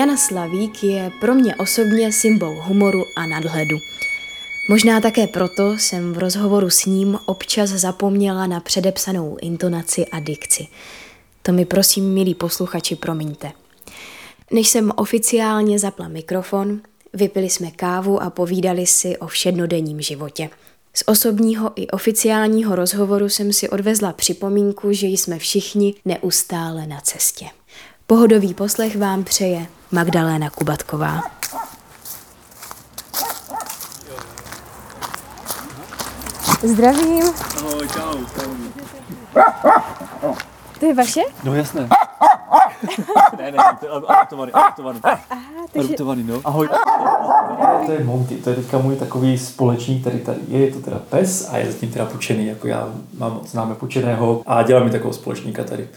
Jana Slavík je pro mě osobně symbol humoru a nadhledu. Možná také proto jsem v rozhovoru s ním občas zapomněla na předepsanou intonaci a dikci. To mi prosím, milí posluchači, promiňte. Než jsem oficiálně zapla mikrofon, vypili jsme kávu a povídali si o všednodenním životě. Z osobního i oficiálního rozhovoru jsem si odvezla připomínku, že jsme všichni neustále na cestě. Pohodový poslech vám přeje Magdaléna Kubatková. Zdravím. Ahoj, čau, čau. To je vaše? No jasné. ne, ne, to je adoptovaný, adoptovaný. Aha, takže... Adoptovaný, no. Ahoj. To je Monty, to je teďka můj takový společník, který tady je, je to teda pes a je zatím teda pučený, jako já mám, známe pučeného a dělám mi takového společníka tady.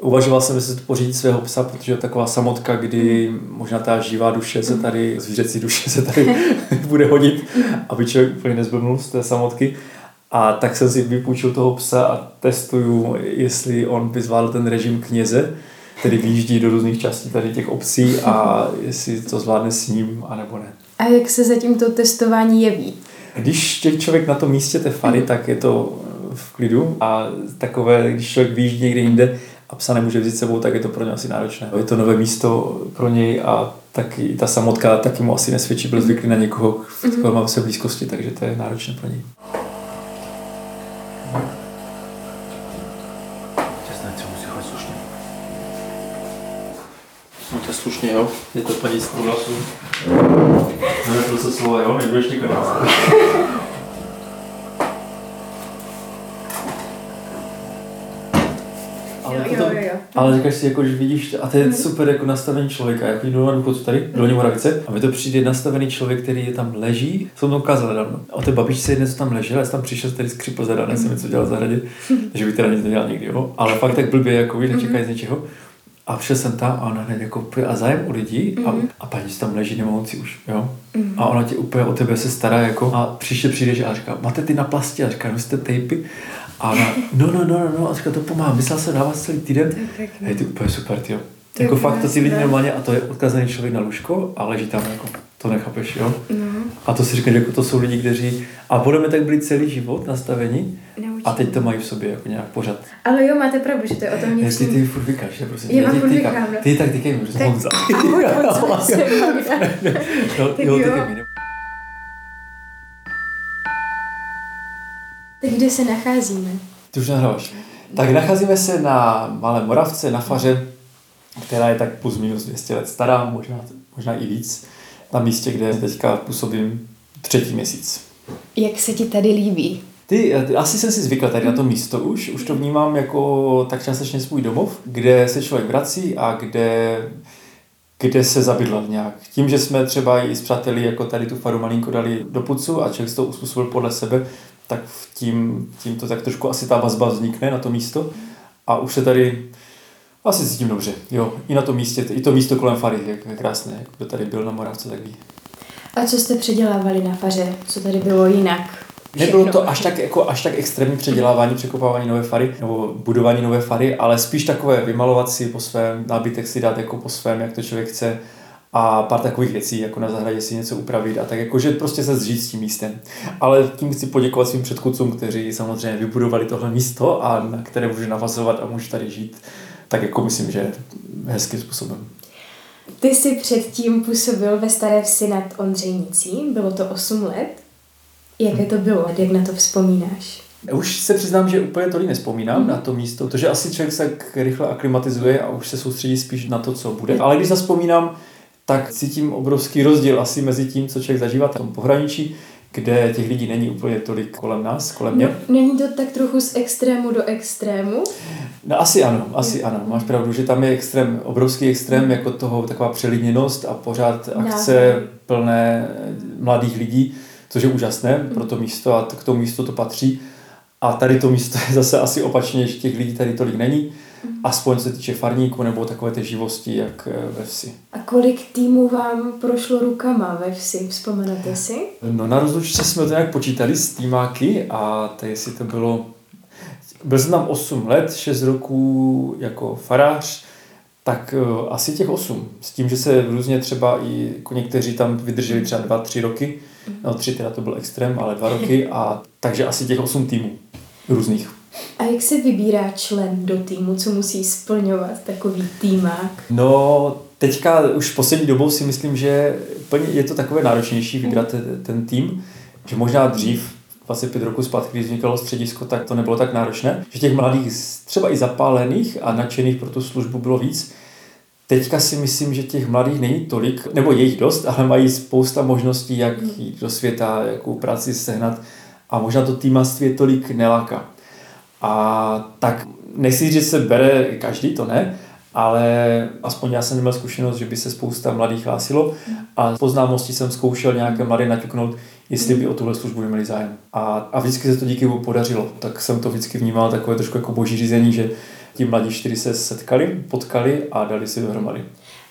Uvažoval jsem, jestli pořídit svého psa, protože je taková samotka, kdy možná ta živá duše se tady, zvířecí duše se tady bude hodit, aby člověk úplně nezblbnul z té samotky. A tak jsem si vypůjčil toho psa a testuju, jestli on by zvládl ten režim kněze, který vyjíždí do různých částí tady těch obcí a jestli to zvládne s ním, anebo ne. A jak se zatím to testování jeví? Když je člověk na tom místě té fary, tak je to v klidu a takové, když člověk vyjíždí někde jinde a psa nemůže vzít sebou, tak je to pro ně asi náročné. Je to nové místo pro něj a taky ta samotka taky mu asi nesvědčí, byl zvyklý na někoho, v koho má v blízkosti, takže to je náročné pro něj. No to je slušně, jo? Je to paní z průhlasu. Nevěděl se slovo, jo? Nebudeš nikdo Ale, Jo, to, jo, jo. Ale říkáš si, jako, že vidíš, a to je super jako nastavení člověka, jako jdu na důchodcu tady, Dolní Moravice, a mi to přijde nastavený člověk, který je tam leží, jsem to ukázal nedávno. A o té babičce jedné, co tam ležela, já jsem tam přišel, tady skřipl zadá, jsem něco dělal v zahradě, že by teda nic nedělal nikdy, jo. Ale fakt tak blbě, jako víš, nečekají z něčeho. A přišel jsem tam a ona hned jako a zájem o lidi a, a paní tam leží nemohoucí už, jo. A ona tě úplně o tebe se stará jako a příště přijdeš a říká, máte ty na plasti? A říká, no jste tejpy. A ona, no, no, no, no, no, a říká, to pomáhá, myslel jsem na vás celý týden. pěkný. Hej, ty úplně super, ty To je Jako fakt, to ty lidi krásné. normálně, a to je odkazaný člověk na lůžko a leží tam jako, to nechápeš, jo? No, A to si říkáš, jako to jsou lidi, kteří, a budeme tak byli celý život nastavení naučím. a teď to mají v sobě jako nějak pořád. Ale jo, máte pravdu, že to je o tom Jestli vnitřním. ty furt vykáš, že prostě. Já ty, furt ty, vykám, ty, tak mi, že Tak- Honza. Ahoj, Honza, jsem no, Tak jo, jo. tykej mi. Kde se nacházíme? Ty už nahráváš. Tak nacházíme se na Malé Moravce, na faře, která je tak plus minus 200 let stará, možná, možná i víc, na místě, kde teďka působím třetí měsíc. Jak se ti tady líbí? Ty, ty, asi jsem si zvykl tady na to místo už, už to vnímám jako tak částečně svůj domov, kde se člověk vrací a kde, kde se zabydlel nějak. Tím, že jsme třeba i s přáteli jako tady tu faru malinko dali do pucu a člověk si to uspůsobil podle sebe, tak v tím, tím to tak trošku asi ta vazba vznikne na to místo a už se tady asi cítím dobře. Jo, i na tom místě, i to místo kolem fary je, je krásné. Jak kdo tady byl na Moravce, tak ví. A co jste předělávali na faře? Co tady bylo jinak? Nebylo to až tak, jako, až tak extrémní předělávání, překopávání nové fary, nebo budování nové fary, ale spíš takové vymalovat si po svém, nábytek si dát jako po svém, jak to člověk chce a pár takových věcí, jako na zahradě si něco upravit a tak jako, že prostě se zžít s tím místem. Ale tím chci poděkovat svým předchůdcům, kteří samozřejmě vybudovali tohle místo a na které můžu navazovat a můžu tady žít. Tak jako myslím, že hezkým způsobem. Ty jsi předtím působil ve Staré vsi nad Ondřejnicí, bylo to 8 let. Jaké to bylo, jak na to vzpomínáš? Už se přiznám, že úplně tolik nespomínám mm. na to místo, protože asi člověk se tak rychle aklimatizuje a už se soustředí spíš na to, co bude. Ale když zaspomínám, tak cítím obrovský rozdíl asi mezi tím, co člověk zažívá v tom pohraničí, kde těch lidí není úplně tolik kolem nás, kolem mě. No, není to tak trochu z extrému do extrému? No asi ano, asi ano. Máš pravdu, že tam je extrém, obrovský extrém jako toho taková přelidněnost a pořád akce plné mladých lidí, což je úžasné pro to místo a k tomu místu to patří. A tady to místo je zase asi opačně, že těch lidí tady tolik není, aspoň se týče farníků nebo takové té živosti, jak eh, ve vsi. A kolik týmů vám prošlo rukama ve vsi, vzpomenete si? No na rozlučce jsme to nějak počítali s týmáky a to jestli to bylo... Byl jsem tam 8 let, 6 roků jako farář Tak uh, asi těch osm. S tím, že se různě třeba i jako někteří tam vydrželi třeba dva, tři roky. No tři teda to byl extrém, ale dva roky. A takže asi těch osm týmů různých. A jak se vybírá člen do týmu, co musí splňovat takový týmák? No, teďka už poslední dobou si myslím, že je to takové náročnější vybrat ten, ten tým, že možná dřív 25 roku zpátky, když vznikalo středisko, tak to nebylo tak náročné. Že těch mladých, třeba i zapálených a nadšených pro tu službu bylo víc. Teďka si myslím, že těch mladých není tolik, nebo je jich dost, ale mají spousta možností, jak jít do světa, jakou práci sehnat a možná to týmaství tolik neláká. A tak nechci říct, že se bere každý, to ne, ale aspoň já jsem neměl zkušenost, že by se spousta mladých hlásilo a po známosti jsem zkoušel nějaké mladé naťuknout, jestli by o tuhle službu neměli zájem. A, a vždycky se to díky mu podařilo, tak jsem to vždycky vnímal takové trošku jako boží řízení, že ti mladí čtyři se setkali, potkali a dali si dohromady.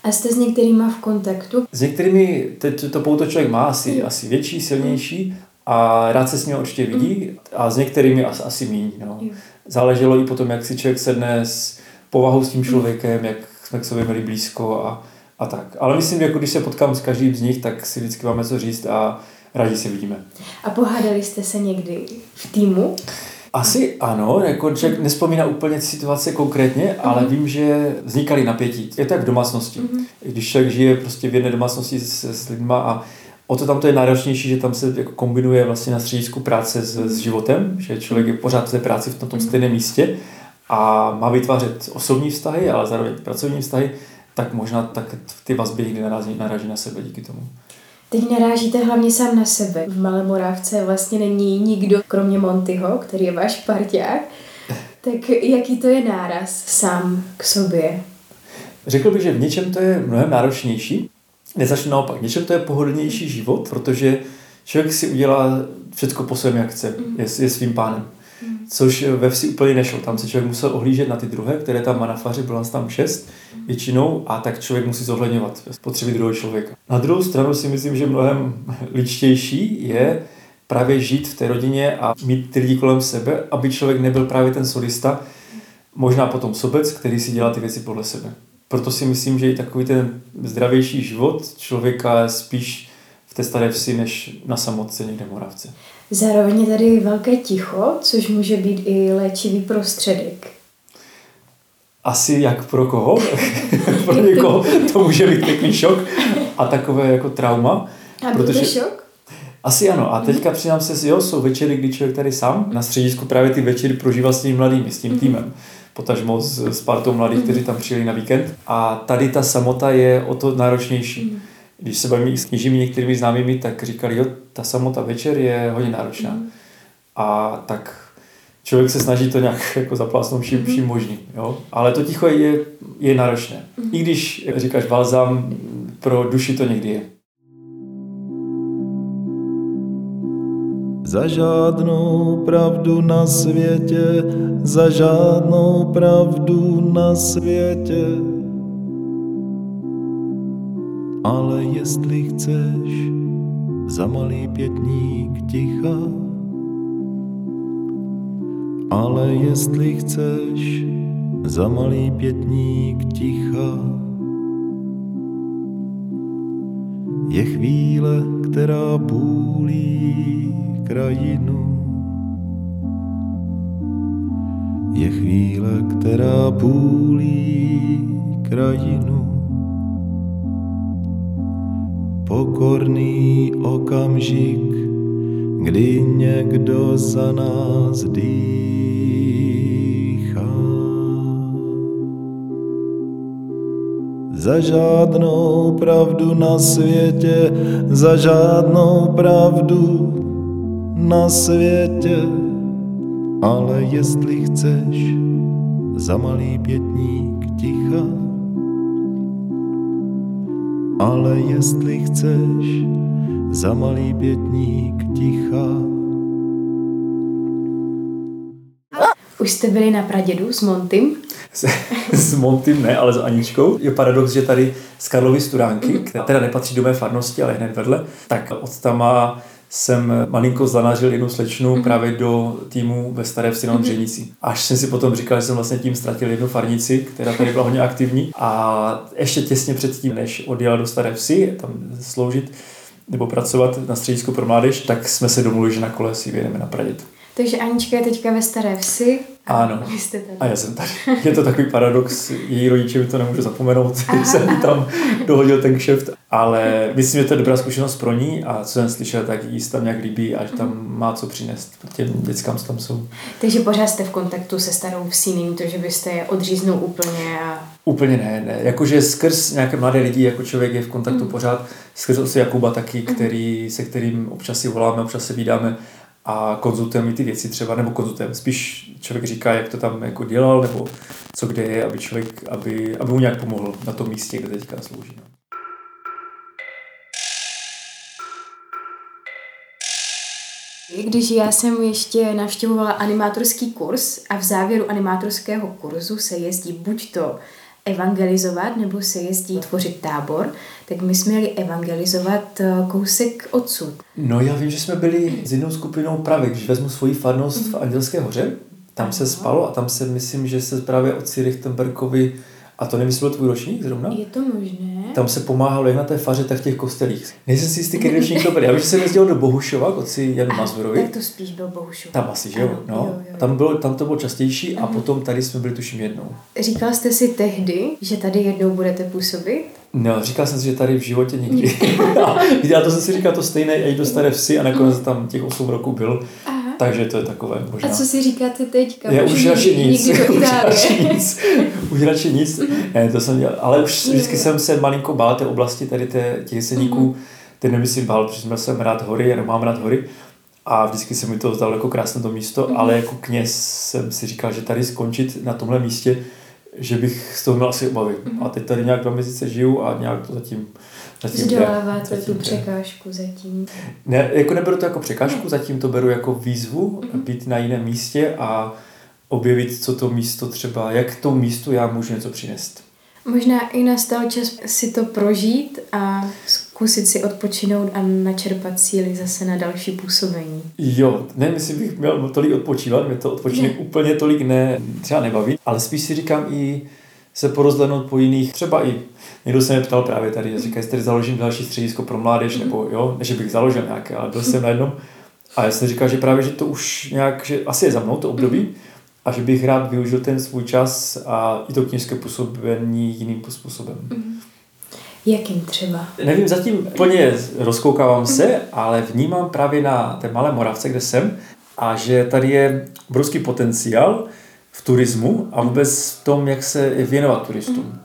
A jste s některými v kontaktu? S některými teď to pouto člověk má asi, mm. asi větší, silnější a rád se s ním určitě vidí mm. a s některými asi, asi míň. No. Záleželo i potom, jak si člověk sedne s povahou s tím člověkem, jak jsme k sobě měli blízko a, a tak. Ale myslím, že jako když se potkám s každým z nich, tak si vždycky máme co říct a rádi se vidíme. A pohádali jste se někdy v týmu? Asi ano, jako člověk nespomíná úplně situace konkrétně, mm-hmm. ale vím, že vznikaly napětí. Je to jak v domácnosti. Mm-hmm. Když člověk žije prostě v jedné domácnosti s, s lidma a o to tam to je náročnější, že tam se jako kombinuje vlastně na středisku práce s, s životem, že člověk je pořád v té práci v tom, tom stejném místě a má vytvářet osobní vztahy, ale zároveň pracovní vztahy, tak možná tak ty vazby někdy narazí, naráží na sebe díky tomu. Teď narážíte hlavně sám na sebe. V Malé Morávce vlastně není nikdo, kromě Montyho, který je váš parťák. Tak jaký to je náraz sám k sobě? Řekl bych, že v něčem to je mnohem náročnější. Nezačnu naopak. Něčem to je pohodlnější život, protože člověk si udělá všechno po svém, jak chce. Mm. Je, je svým pánem což ve vsi úplně nešlo. Tam se člověk musel ohlížet na ty druhé, které tam má na faře, bylo nás tam šest většinou, a tak člověk musí zohledňovat potřeby druhého člověka. Na druhou stranu si myslím, že mnohem ličtější je právě žít v té rodině a mít ty lidi kolem sebe, aby člověk nebyl právě ten solista, možná potom sobec, který si dělá ty věci podle sebe. Proto si myslím, že i takový ten zdravější život člověka spíš v té staré vsi, než na samotce někde v Moravce. Zároveň je tady velké ticho, což může být i léčivý prostředek. Asi jak pro koho? pro někoho to může být pěkný šok a takové jako trauma. A protože... to šok? Asi ano. A teďka přidám se, jo, jsou večery, kdy člověk tady sám na středisku právě ty večery prožívá s těmi mladými, s tím mm. týmem. Potažmo s, s partou mladých, kteří tam přijeli na víkend. A tady ta samota je o to náročnější. Mm když se bavíme s knižími některými známými, tak říkali, jo, ta samota večer je hodně náročná. Mm. A tak člověk se snaží to nějak jako zaplásnout vším, mm. vším možným. Jo? Ale to ticho je, je náročné. I když, jak říkáš, balzám pro duši to někdy je. Za žádnou pravdu na světě, za žádnou pravdu na světě. Ale jestli chceš za malý pětník ticha, ale jestli chceš za malý pětník ticha, je chvíle, která půlí krajinu. Je chvíle, která půlí krajinu pokorný okamžik, kdy někdo za nás dýchá. Za žádnou pravdu na světě, za žádnou pravdu na světě, ale jestli chceš za malý pětník ticha, ale jestli chceš za malý pětník ticha. Už jste byli na pradědu s Montym? s Montym ne, ale s Aničkou. Je paradox, že tady z Karlovy Studánky, která teda nepatří do mé farnosti, ale hned vedle, tak od tam má jsem malinko zanařil jednu slečnu mm-hmm. právě do týmu ve Staré vsi na mm-hmm. Až jsem si potom říkal, že jsem vlastně tím ztratil jednu farnici, která tady byla hodně aktivní a ještě těsně předtím, než odjela do Staré vsi, tam sloužit nebo pracovat na středisku pro mládež, tak jsme se domluvili, že na kole si vyjedeme na Pradět. Takže Anička je teďka ve Staré vsi. A ano. Vy jste tady. A já jsem tady. Je to takový paradox, její rodiče mi to nemůžu zapomenout, když jsem tam dohodil ten kšeft, ale myslím, že to je dobrá zkušenost pro ní a co jsem slyšel, tak jí se tam nějak líbí a že tam má co přinést těm dětskám, co tam jsou. Takže pořád jste v kontaktu se starou vsí, není to, že byste je odříznul úplně a... Úplně ne, ne. Jakože skrz nějaké mladé lidi, jako člověk je v kontaktu mm. pořád, skrz asi Jakuba taky, který, se kterým občas si voláme, občas se vydáme a konzultujeme ty věci třeba, nebo konzultujeme, spíš člověk říká, jak to tam jako dělal, nebo co kde je, aby člověk, aby, aby mu nějak pomohl na tom místě, kde teďka slouží. No. Když já jsem ještě navštěvovala animátorský kurz a v závěru animátorského kurzu se jezdí buď to evangelizovat nebo se jezdí tvořit tábor, tak my jsme měli evangelizovat eh, kousek odsud. No já vím, že jsme byli s jednou skupinou právě, když vezmu svoji farnost v Andělské hoře, tam se spalo a tam se myslím, že se právě otci Richtenbergovi a to nemyslel tvůj ročník zrovna? Je to možné. Tam se pomáhalo jak na té faře, tak v těch kostelích. Nejsem si jistý, který ročník to byl. Já vím, že jsem jezdil do Bohušova k otci Janu Mazurovi. Tak to spíš byl Bohušov. Tam asi, že jo? No. Jo, jo, Tam, bylo, tam to bylo častější a potom tady jsme byli tuším jednou. Říkal jste si tehdy, že tady jednou budete působit? No, říkal jsem si, že tady v životě nikdy. Já to jsem si říkal to stejné i do staré vsi a nakonec tam těch 8 roků byl. Aha. Takže to je takové možná. A co si říkáte teďka? Já už radši nic. už radši nic. Už radši nic. ne, to jsem dělal. Ale už vždycky jsem se malinko bál té oblasti tady té, těch jeseníků. Mm-hmm. Teď nemyslím bál, protože jsem rád hory, jenom mám rád hory. A vždycky se mi to zdalo jako krásné to místo, mm-hmm. ale jako kněz jsem si říkal, že tady skončit na tomhle místě, že bych z toho měl asi obavy. Mm-hmm. A teď tady nějak dva měsíce žiju a nějak to zatím Zatím Zdoláváte tu překážku zatím. Ne, jako neberu to jako překážku, zatím to beru jako výzvu mm-hmm. být na jiném místě a objevit, co to místo třeba, jak to místu já můžu něco přinést. Možná i nastal čas si to prožít a zkusit si odpočinout a načerpat síly zase na další působení. Jo, ne, myslím, bych měl tolik odpočívat, mě to odpočinek ne. úplně tolik ne, třeba nebaví, ale spíš si říkám i se porozhlednout po jiných, třeba i Někdo se mě ptal právě tady, říká, jestli tady založím další středisko pro mládež, nebo jo, že bych založil nějaké, ale byl jsem na jednom. A já jsem říkal, že právě, že to už nějak, že asi je za mnou to období a že bych rád využil ten svůj čas a i to knižské působení jiným způsobem. Jakým třeba? Nevím, zatím plně rozkoukávám se, ale vnímám právě na té malé Moravce, kde jsem, a že tady je obrovský potenciál v turismu a vůbec v tom, jak se věnovat turistům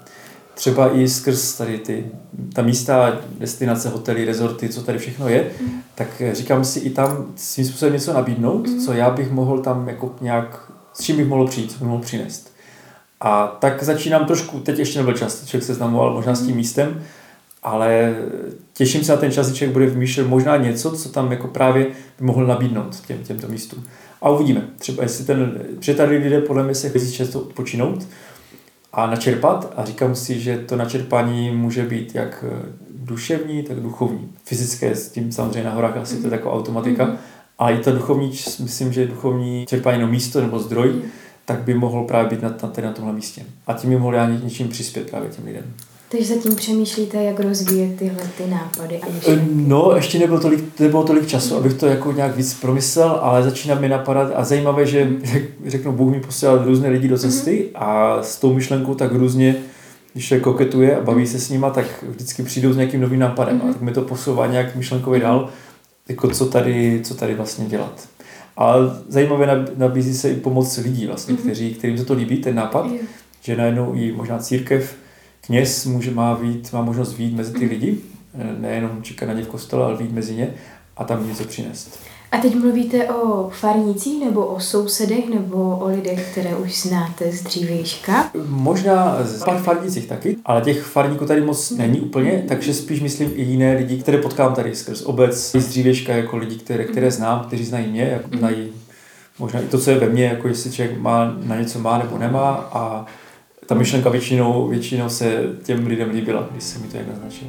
třeba i skrz tady ty, ta místa, destinace, hotely, rezorty, co tady všechno je, mm. tak říkám si i tam svým způsobem něco nabídnout, mm. co já bych mohl tam jako nějak, s čím bych mohl přijít, co bych mohl přinést. A tak začínám trošku, teď ještě nebyl čas, člověk se znamoval možná s tím mm. místem, ale těším se na ten čas, že člověk bude vymýšlet možná něco, co tam jako právě by mohl nabídnout těm, těmto místům. A uvidíme. Třeba jestli ten, že tady lidé podle mě se chtějí často odpočinout, a načerpat a říkám si, že to načerpání může být jak eh, duševní, tak duchovní. Fyzické s tím samozřejmě na horách asi to je taková automatika, mm-hmm. a i to duchovní, myslím, že duchovní čerpání no místo nebo zdroj, mm. tak by mohl právě být na, na, na tomhle místě. A tím by mohl já něčím přispět právě těm lidem. Takže zatím přemýšlíte, jak rozvíjet tyhle ty nápady a myšlenky? No, ještě nebylo tolik, nebylo tolik času, abych to jako nějak víc promyslel, ale začíná mi napadat a zajímavé, že řeknu, Bůh mi posílal různé lidi do mhm. cesty mm-hmm. a s tou myšlenkou tak různě, když se koketuje a baví se s nima, tak vždycky přijdou s nějakým novým nápadem mm-hmm. a tak mi to posouvá nějak myšlenkově dál, jako co tady, co tady vlastně dělat. A zajímavé nabízí se i pomoc lidí vlastně, mm-hmm. kteří, kterým se to líbí, ten nápad, mm-hmm. že najednou i možná církev kněz může, má, vít, má možnost vít mezi ty lidi, nejenom čekat na ně v kostele, ale vít mezi ně a tam něco přinést. A teď mluvíte o farnících nebo o sousedech nebo o lidech, které už znáte z dřívějška? Možná z pár farnících taky, ale těch farníků tady moc není úplně, takže spíš myslím i jiné lidi, které potkám tady skrz obec, z dřívějška jako lidi, které, které znám, kteří znají mě, jako znají možná i to, co je ve mně, jako jestli člověk má, na něco má nebo nemá a ta myšlenka většinou, většinou se těm lidem líbila, když se mi to jak naznačil.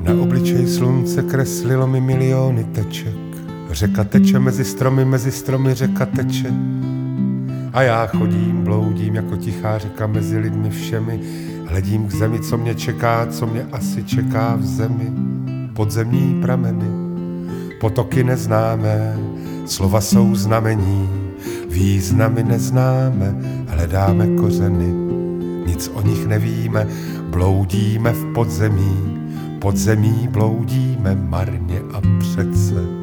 Na obličeji slunce kreslilo mi miliony teček. Řeka teče mezi stromy, mezi stromy řeka teče. A já chodím, bloudím jako tichá řeka mezi lidmi všemi Hledím k zemi, co mě čeká, co mě asi čeká v zemi. Podzemní prameny, potoky neznámé, slova jsou znamení, významy neznáme, hledáme kořeny. Nic o nich nevíme, bloudíme v podzemí, podzemí bloudíme marně a přece.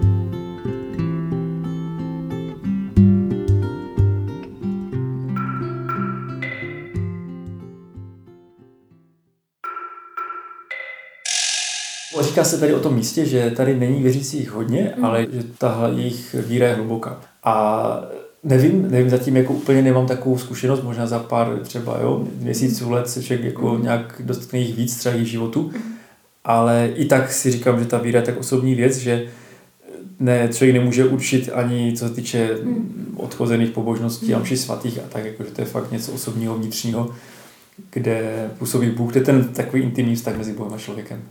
Říká se tady o tom místě, že tady není věřících hodně, mm. ale že ta jejich víra je hluboká. A nevím, nevím, zatím jako úplně nemám takovou zkušenost, možná za pár třeba jo, měsíců let se člověk jako mm. nějak dotkne jich víc třeba jejich životu, mm. ale i tak si říkám, že ta víra je tak osobní věc, že ne, člověk nemůže určit ani co se týče mm. odchozených pobožností a mši svatých a tak, jako, že to je fakt něco osobního, vnitřního, kde působí Bůh, je ten takový intimní vztah mezi Bohem a člověkem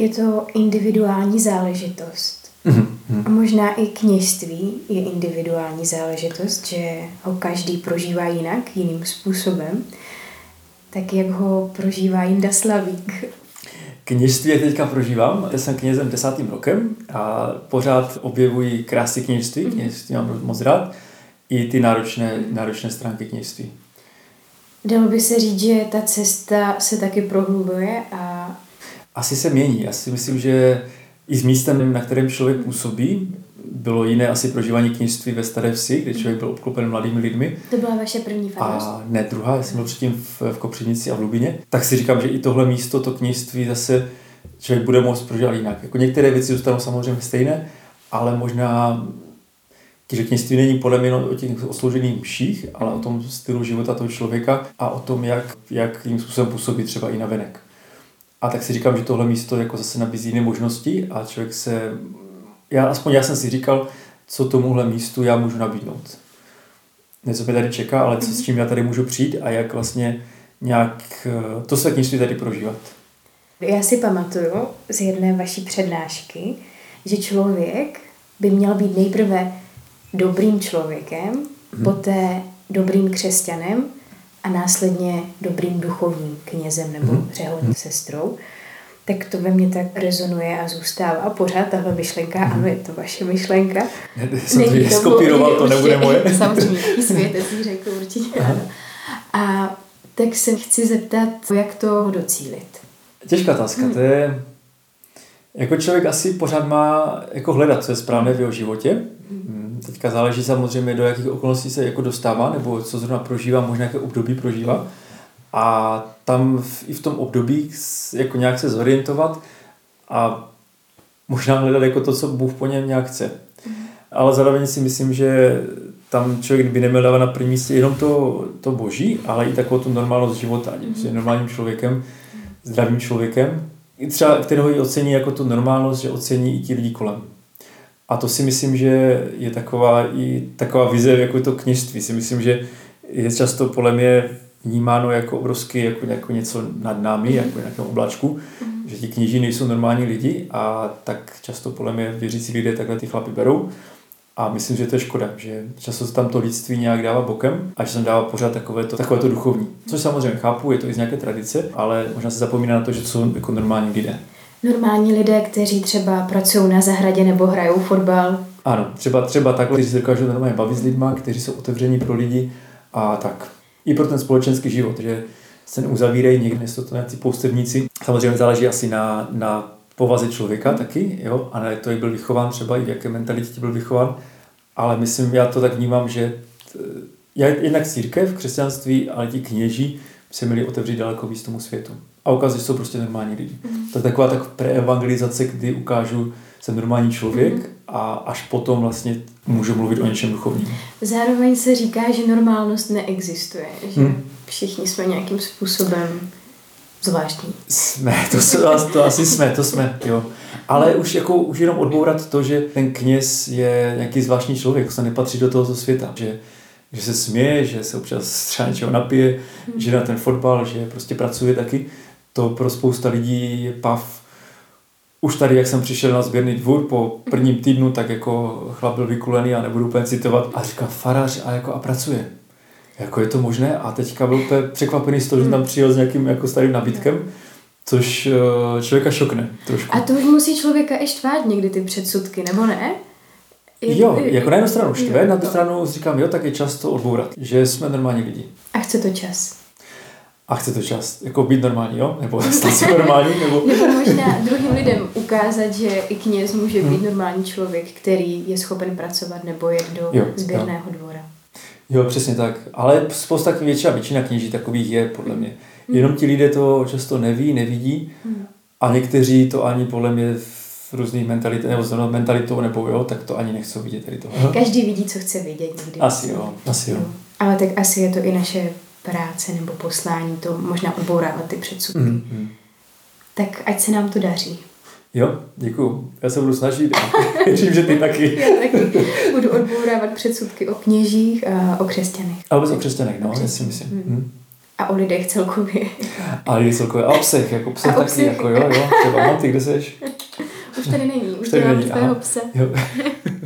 je to individuální záležitost. Mm-hmm. A možná i kněžství je individuální záležitost, že ho každý prožívá jinak, jiným způsobem. Tak jak ho prožívá Jinda Slavík? Kněžství teďka prožívám. Já jsem knězem desátým rokem a pořád objevuji krásy kněžství. Mm-hmm. Kněžství mám moc rád. I ty náročné, náročné stránky kněžství. Dalo by se říct, že ta cesta se taky prohlubuje a asi se mění. Já si myslím, že i s místem, na kterém člověk působí, bylo jiné asi prožívání kněžství ve Staré Vsi, kde člověk byl obklopen mladými lidmi. To byla vaše první farnost? A ne druhá, já jsem byl předtím v, v Kopřivnici a v Lubině. Tak si říkám, že i tohle místo, to kněžství zase člověk bude moct prožívat jinak. Jako některé věci zůstanou samozřejmě stejné, ale možná že kněžství není podle mě o těch osloužených mších, ale o tom stylu života toho člověka a o tom, jak, jak jim způsobem působí třeba i na venek. A tak si říkám, že tohle místo jako zase nabízí jiné možnosti a člověk se, já aspoň já jsem si říkal, co tomuhle místu já můžu nabídnout. Něco mě tady čeká, ale co, s čím já tady můžu přijít a jak vlastně nějak to své knižství tady prožívat. Já si pamatuju z jedné vaší přednášky, že člověk by měl být nejprve dobrým člověkem, hmm. poté dobrým křesťanem a následně dobrým duchovním knězem nebo hmm. řeholní hmm. sestrou, tak to ve mně tak rezonuje a zůstává pořád tahle myšlenka. Hmm. Ano, je to vaše myšlenka. Jsem Není to skopíroval, to nebude moje. Samozřejmě, svět si řekl určitě ano. A tak se chci zeptat, jak to docílit. Těžká otázka, hmm. to je jako člověk asi pořád má jako hledat, co je správné v jeho životě. Hmm, teďka záleží samozřejmě, do jakých okolností se jako dostává, nebo co zrovna prožívá, možná jaké období prožívá. A tam v, i v tom období jako nějak se zorientovat a možná hledat jako to, co Bůh po něm nějak chce. Ale zároveň si myslím, že tam člověk by neměl dávat na první místě jenom to, to boží, ale i takovou tu normálnost života, mm. normálním člověkem, zdravým člověkem, i třeba, kterého ji ocení jako tu normálnost, že ocení i ti lidi kolem. A to si myslím, že je taková, i taková vize, jako to kněžství. Si myslím, že je často podle mě vnímáno jako obrovský, jako, jako něco nad námi, jako nějakou oblačku, mm. že ti kněží nejsou normální lidi a tak často podle mě věřící lidé takhle ty chlapy berou. A myslím, že to je škoda, že často se tam to lidství nějak dává bokem a že se tam dává pořád takové to, takové to duchovní. Což samozřejmě chápu, je to i z nějaké tradice, ale možná se zapomíná na to, že jsou jako normální lidé. Normální lidé, kteří třeba pracují na zahradě nebo hrajou fotbal. Ano, třeba, třeba takhle, kteří se dokážou normálně bavit s lidmi, kteří jsou otevření pro lidi a tak. I pro ten společenský život, že se neuzavírají někde, jsou to nějaký poustevníci. Samozřejmě záleží asi na, na povaze člověka taky, jo, a ne to, jak byl vychován třeba, i v jaké mentalitě byl vychován, ale myslím, já to tak vnímám, že já, jednak církev, křesťanství, ale ti kněží se měli otevřít daleko víc tomu světu. A ukázat, že jsou prostě normální lidi. Mm. To je taková tak preevangelizace, kdy ukážu, jsem normální člověk mm. a až potom vlastně můžu mluvit o něčem duchovním. Zároveň se říká, že normálnost neexistuje, že mm. všichni jsme nějakým způsobem zvláštní. Jsme, to, to, to asi jsme, to jsme, jo. Ale už, jako, už jenom odbourat to, že ten kněz je nějaký zvláštní člověk, se nepatří do tohoto světa, že, že se směje, že se občas třeba něčeho napije, hmm. že na ten fotbal, že prostě pracuje taky, to pro spousta lidí je pav už tady, jak jsem přišel na sběrný dvůr po prvním týdnu, tak jako chlap byl vykulený a nebudu úplně citovat a říká farář a jako a pracuje. Jako je to možné a teďka byl překvapený z toho, že tam přijel s nějakým jako starým nabídkem, což eh, člověka šokne trošku. A to už musí člověka i štvát někdy ty předsudky, nebo ne? Je, jo, jako na jednu stranu štve, na druhou stranu říkám, jo, tak je čas to odbourat, že jsme normální lidi. A chce to čas. A chce to čas, jako být normální, jo? Nebo stát se normální, nebo... nebo možná druhým lidem ukázat, že i kněz může být hmm. normální člověk, který je schopen pracovat nebo jet do jo, sběrného jo. dvora. Jo, přesně tak. Ale spousta, většina, většina kněží takových je, podle mě. Hmm. Jenom ti lidé to často neví, nevidí hmm. a někteří to ani podle mě v různých mentalitách, nebo s mentalitou nebo jo, tak to ani nechcou vidět tady toho. Každý vidí, co chce vidět někdy. Asi jo, asi jo. jo. Ale tak asi je to i naše práce nebo poslání, to možná odbourávat ty předsudky. Mm-hmm. Tak ať se nám to daří. Jo, děkuju. Já se budu snažit. Věřím, že ty taky. Já taky. Budu odbourávat předsudky o kněžích a o křesťanech. A vůbec o křesťanech, no, já si myslím. Mm. A o lidech celkově. A lidech celkově. A o psech, jako psech taky, jako jo, jo. Třeba, ty kde seš? Už tady není, už, už tady není. tvého psa. Jo.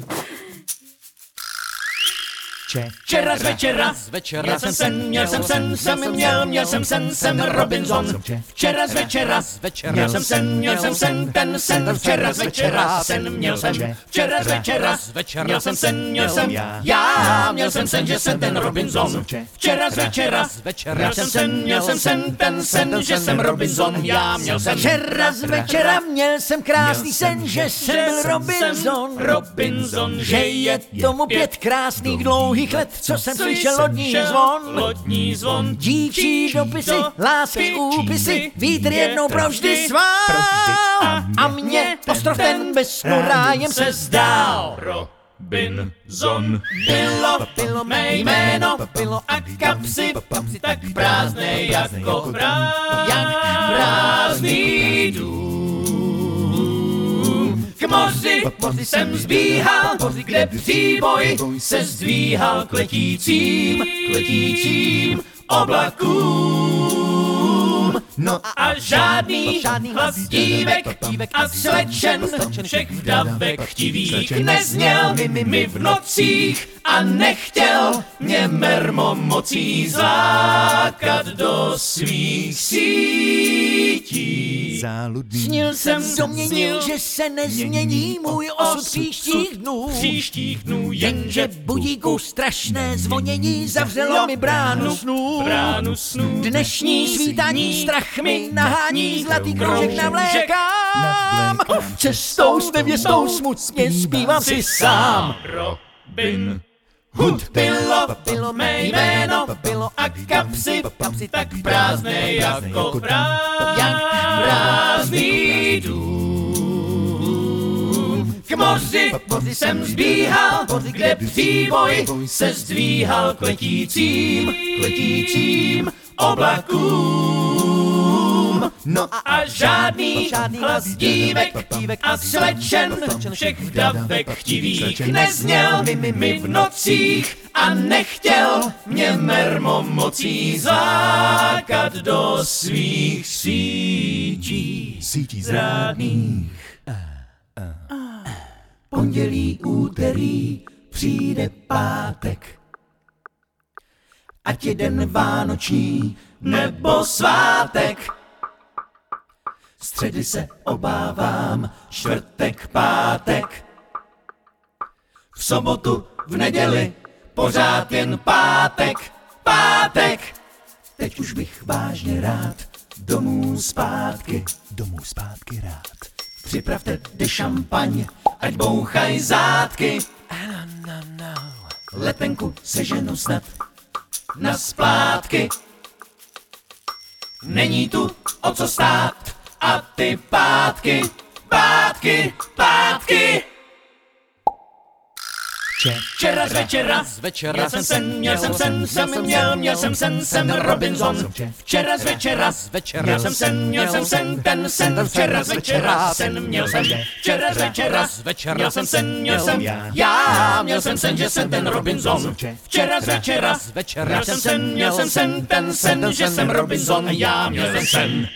Včera z večera, z večera měl jsem sen, měl jsem sen, jsem měl, měl jsem sen, jsem Robinson. Včera z večera, z večera měl jsem sen, měl jsem sen, ten sen, včera z večera, sen měl jsem. Včera z večera, z večera měl jsem sen, měl jsem já, měl jsem sen, že jsem ten Robinson. Včera z večera, z večera měl jsem sen, měl jsem sen, ten sen, že jsem Robinson, já měl jsem. Včera z večera měl jsem krásný sen, že jsem byl Robinson. Robinson, že je tomu pět krásných dlouhých dlouhých let, co jsem slyšel lodní zvon. Lodní zvon. Dívčí dopisy, lásky úpisy, vítr jednou provždy svál. A mě ostrov ten bez snu rájem se zdál. Robinson bylo, bylo mé jméno bylo a kapsy, kapsy tak prázdné jako prázdný dům k moři, moři jsem zbíhal, kde příboj se zdvíhal k letícím, k letícím oblakům. No a žádný, žádný hlas dívek, dívek a slečen, všech vdavek chtivých nezněl mi, mi v nocích a nechtěl mě mermo mocí zlákat do svých sítí. Záludný. Snil jsem, doměnil, že se nezmění můj osud příštích dnů. Příštích dnů, jenže budíku strašné zvonění zavřelo mi bránu snů. Bránu snů. Dnešní svítání strach mi nahání zlatý kroužek navlékám. Cestou s nevěstou smutně zpívám si sám. Robin Hud bylo, bylo mé jméno, bylo a kapsy, kapsy tak prázdné jako prázdný dům. K moři, moři jsem zbíhal, kde příboj se zdvíhal k letícím, k letícím oblakům. No a žádný, hlas dívek, a slečen, všech vdavek chtivých nezněl mi, mi v nocích a nechtěl mě mermo mocí zákat do svých sítí, sítí zrádných. Pondělí, úterý, přijde pátek, ať je den vánoční nebo svátek. Středy se obávám, čtvrtek, pátek. V sobotu, v neděli, pořád jen pátek, pátek. Teď už bych vážně rád domů zpátky, domů zpátky rád. Připravte de šampaň, ať bouchaj zátky. Letenku seženu snad na splátky. Není tu o co stát a ty pátky, pátky, pátky. Včera z večera, z večera měl jsem sen, měl jsem sen, jsem měl, měl jsem sen, jsem Robinson. Včera z večera, z večera měl jsem sen, měl jsem sen, ten sen, včera z večera, sen měl jsem. Včera z večera, z večera měl jsem sen, měl jsem já, měl jsem sen, že jsem ten Robinson. Včera z večera, z večera měl jsem sen, měl jsem sen, ten sen, že jsem Robinson, já měl jsem sen.